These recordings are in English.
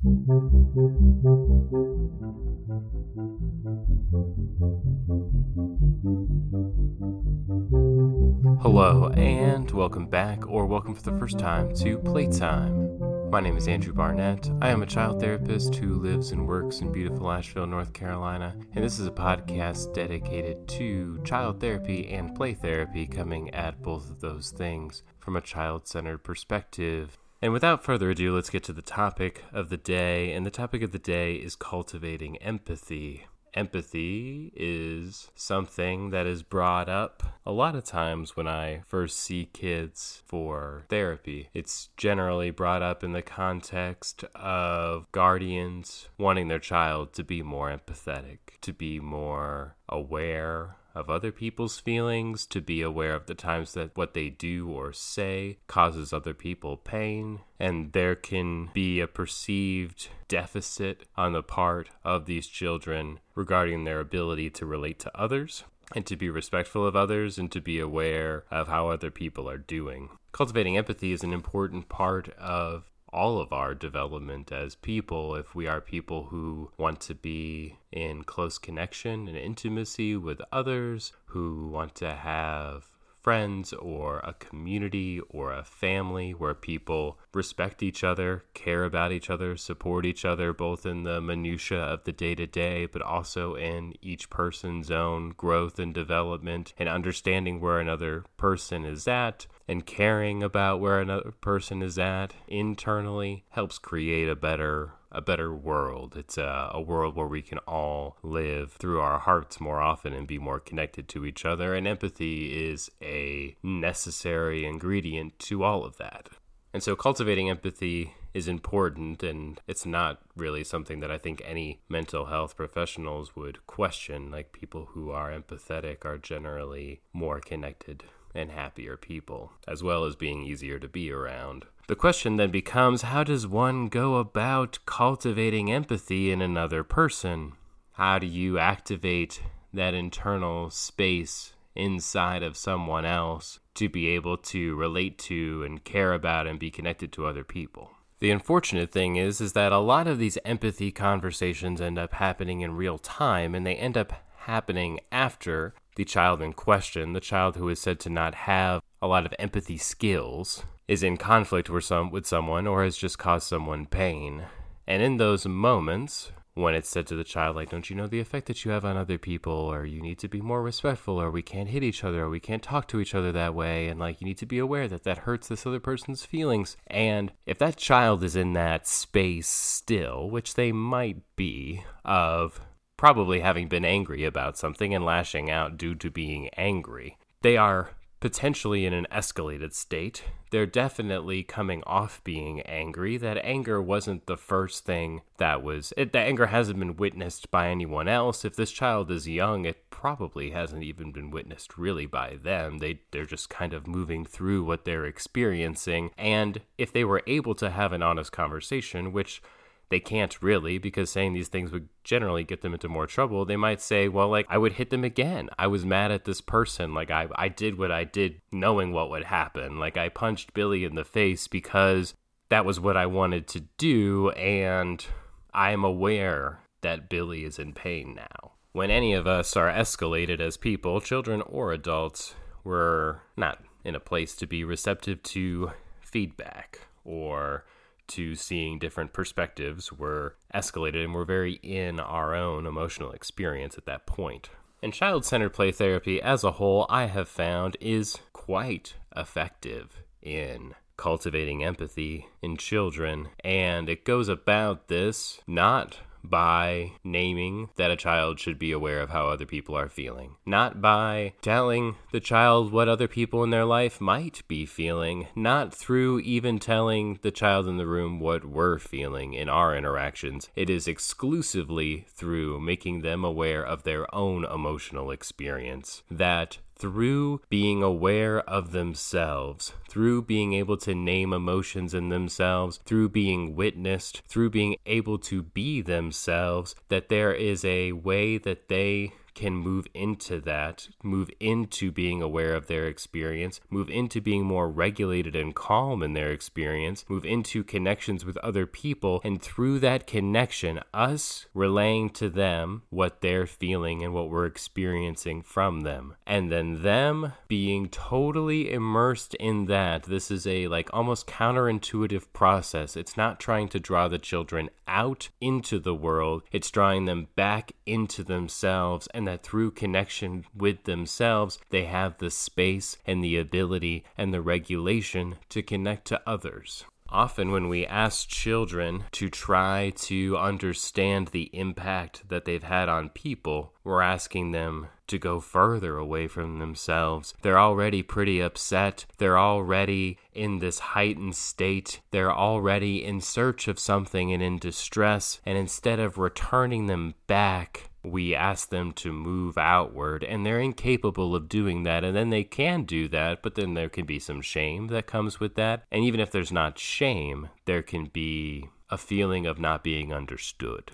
Hello, and welcome back, or welcome for the first time to Playtime. My name is Andrew Barnett. I am a child therapist who lives and works in beautiful Asheville, North Carolina, and this is a podcast dedicated to child therapy and play therapy, coming at both of those things from a child centered perspective. And without further ado, let's get to the topic of the day. And the topic of the day is cultivating empathy. Empathy is something that is brought up a lot of times when I first see kids for therapy. It's generally brought up in the context of guardians wanting their child to be more empathetic, to be more aware of other people's feelings, to be aware of the times that what they do or say causes other people pain, and there can be a perceived deficit on the part of these children regarding their ability to relate to others and to be respectful of others and to be aware of how other people are doing. Cultivating empathy is an important part of all of our development as people if we are people who want to be in close connection and intimacy with others, who want to have friends or a community or a family where people respect each other, care about each other, support each other, both in the minutiae of the day to day, but also in each person's own growth and development and understanding where another person is at and caring about where another person is at internally helps create a better a better world. It's a, a, world where we can all live through our hearts more often and be more connected to each other. And empathy is a necessary ingredient to all of that. And so cultivating empathy is important, and it's not really something that I think any mental health professionals would question. Like people who are empathetic are generally more connected and happier people, as well as being easier to be around. The question then becomes how does one go about cultivating empathy in another person? How do you activate that internal space inside of someone else to be able to relate to and care about and be connected to other people? The unfortunate thing is is that a lot of these empathy conversations end up happening in real time and they end up happening after the child in question, the child who is said to not have a lot of empathy skills, is in conflict with, some, with someone or has just caused someone pain. And in those moments, when it's said to the child, like, don't you know the effect that you have on other people, or you need to be more respectful, or we can't hit each other, or we can't talk to each other that way, and like, you need to be aware that that hurts this other person's feelings. And if that child is in that space still, which they might be, of probably having been angry about something and lashing out due to being angry. They are potentially in an escalated state. They're definitely coming off being angry. That anger wasn't the first thing that was. It, the anger hasn't been witnessed by anyone else. If this child is young, it probably hasn't even been witnessed really by them. They they're just kind of moving through what they're experiencing. And if they were able to have an honest conversation, which they can't really because saying these things would generally get them into more trouble. They might say, well, like, I would hit them again. I was mad at this person. Like, I, I did what I did knowing what would happen. Like, I punched Billy in the face because that was what I wanted to do. And I'm aware that Billy is in pain now. When any of us are escalated as people, children or adults, we're not in a place to be receptive to feedback or to seeing different perspectives were escalated and we're very in our own emotional experience at that point. And child centered play therapy as a whole, I have found, is quite effective in cultivating empathy in children. And it goes about this not by naming that a child should be aware of how other people are feeling, not by telling the child what other people in their life might be feeling, not through even telling the child in the room what we're feeling in our interactions. It is exclusively through making them aware of their own emotional experience that through being aware of themselves, through being able to name emotions in themselves, through being witnessed, through being able to be themselves, that there is a way that they can move into that, move into being aware of their experience, move into being more regulated and calm in their experience, move into connections with other people, and through that connection, us relaying to them what they're feeling and what we're experiencing from them. And then them being totally immersed in that. This is a like almost counterintuitive process. It's not trying to draw the children out into the world, it's drawing them back into themselves, and that through connection with themselves, they have the space and the ability and the regulation to connect to others. Often, when we ask children to try to understand the impact that they've had on people, we're asking them to go further away from themselves. They're already pretty upset. They're already in this heightened state. They're already in search of something and in distress. And instead of returning them back we ask them to move outward and they're incapable of doing that and then they can do that but then there can be some shame that comes with that. And even if there's not shame there can be a feeling of not being understood.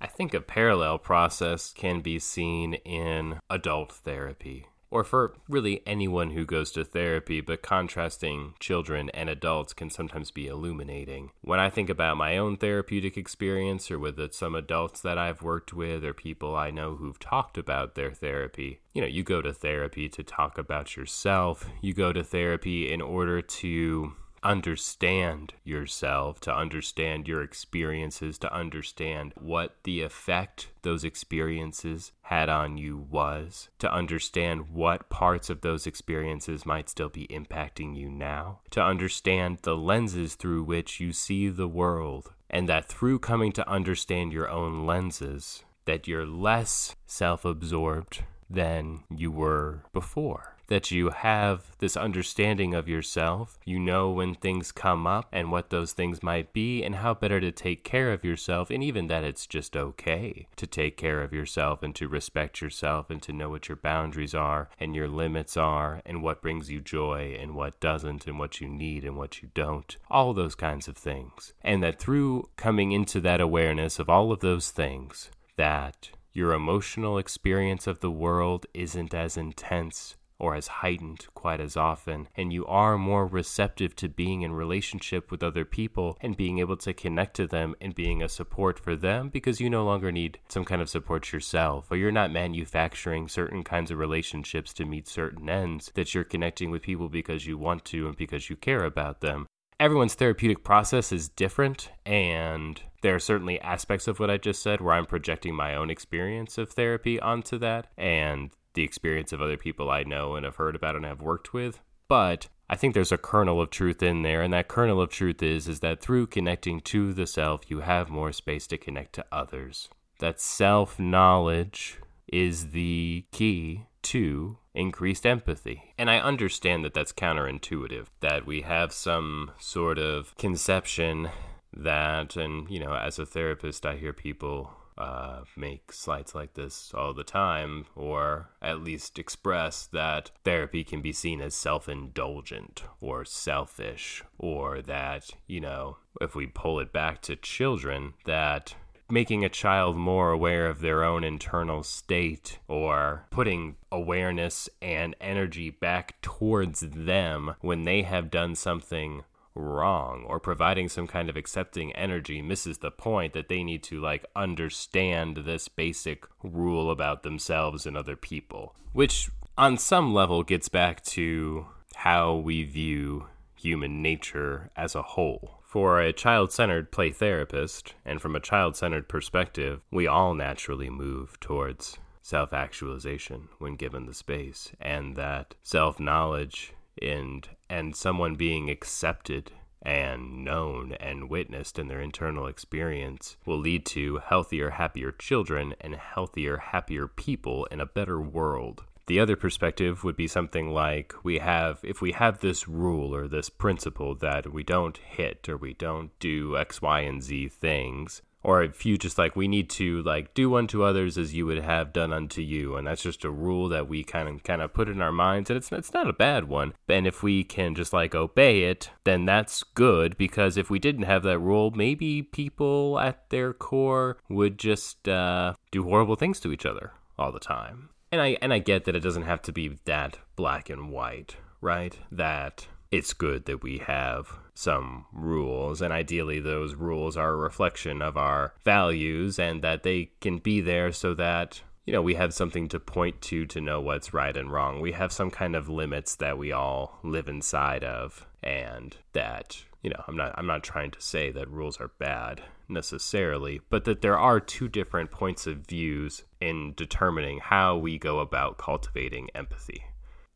I think a parallel process can be seen in adult therapy or for really anyone who goes to therapy, but contrasting children and adults can sometimes be illuminating. When I think about my own therapeutic experience, or with some adults that I've worked with, or people I know who've talked about their therapy, you know, you go to therapy to talk about yourself, you go to therapy in order to understand yourself, to understand your experiences, to understand what the effect those experiences had on you was, to understand what parts of those experiences might still be impacting you now, to understand the lenses through which you see the world, and that through coming to understand your own lenses, that you're less self-absorbed than you were before that you have this understanding of yourself. You know when things come up and what those things might be, and how better to take care of yourself, and even that it's just okay to take care of yourself and to respect yourself and to know what your boundaries are and your limits are, and what brings you joy and what doesn't, and what you need and what you don't. All those kinds of things. And that through coming into that awareness of all of those things, that your emotional experience of the world isn't as intense or as heightened quite as often, and you are more receptive to being in relationship with other people and being able to connect to them and being a support for them because you no longer need some kind of support yourself, or you're not manufacturing certain kinds of relationships to meet certain ends, that you're connecting with people because you want to and because you care about them. Everyone's therapeutic process is different, and there are certainly aspects of what I just said where I'm projecting my own experience of therapy onto that, and the experience of other people I know and have heard about and have worked with. But I think there's a kernel of truth in there, and that kernel of truth is is that through connecting to the self, you have more space to connect to others. That self knowledge is the key to increased empathy. And I understand that that's counterintuitive, that we have some sort of conception that, and you know, as a therapist, I hear people uh, make slides like this all the time, or at least express that therapy can be seen as self indulgent or selfish, or that, you know, if we pull it back to children, that making a child more aware of their own internal state or putting awareness and energy back towards them when they have done something wrong or providing some kind of accepting energy misses the point that they need to like understand this basic rule about themselves and other people which on some level gets back to how we view human nature as a whole. For a child centered play therapist, and from a child centered perspective, we all naturally move towards self actualization when given the space, and that self knowledge and and someone being accepted and known and witnessed in their internal experience will lead to healthier, happier children and healthier, happier people in a better world. The other perspective would be something like we have, if we have this rule or this principle that we don't hit or we don't do X, Y, and Z things, or if you just like we need to like do unto others as you would have done unto you and that's just a rule that we kind of kind of put in our minds and it's it's not a bad one and if we can just like obey it then that's good because if we didn't have that rule maybe people at their core would just uh, do horrible things to each other all the time. And I and I get that it doesn't have to be that black and white, right? That it's good that we have some rules, and ideally, those rules are a reflection of our values and that they can be there so that, you know, we have something to point to to know what's right and wrong. We have some kind of limits that we all live inside of, and that, you know, I'm not, I'm not trying to say that rules are bad necessarily, but that there are two different points of views in determining how we go about cultivating empathy.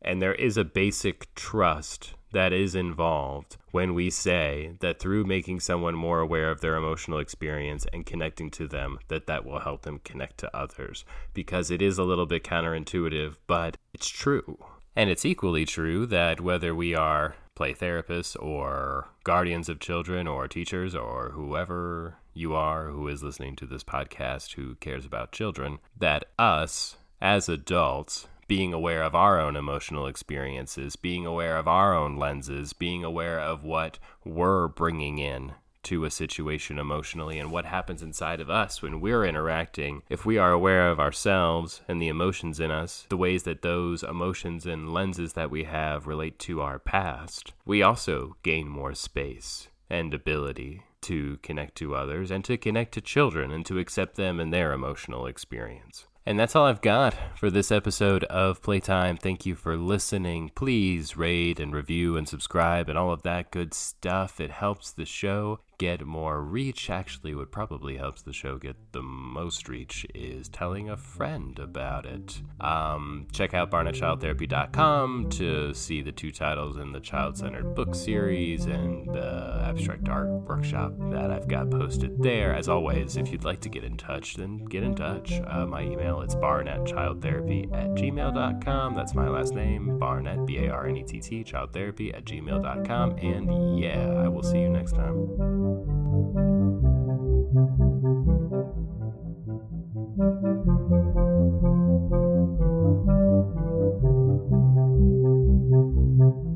And there is a basic trust that is involved when we say that through making someone more aware of their emotional experience and connecting to them that that will help them connect to others because it is a little bit counterintuitive but it's true and it's equally true that whether we are play therapists or guardians of children or teachers or whoever you are who is listening to this podcast who cares about children that us as adults being aware of our own emotional experiences, being aware of our own lenses, being aware of what we're bringing in to a situation emotionally and what happens inside of us when we're interacting. If we are aware of ourselves and the emotions in us, the ways that those emotions and lenses that we have relate to our past, we also gain more space and ability to connect to others and to connect to children and to accept them and their emotional experience. And that's all I've got for this episode of Playtime. Thank you for listening. Please rate and review and subscribe and all of that good stuff. It helps the show get more reach. Actually, what probably helps the show get the most reach is telling a friend about it. Um, check out barnettchildtherapy.com to see the two titles in the child centered book series and the abstract art workshop that I've got posted there. As always, if you'd like to get in touch, then get in touch. Uh, my email is barnettchildtherapy at gmail.com. That's my last name, Barnett, B A R N E T T, childtherapy at gmail.com. And yeah, I will see you next time. Thank you.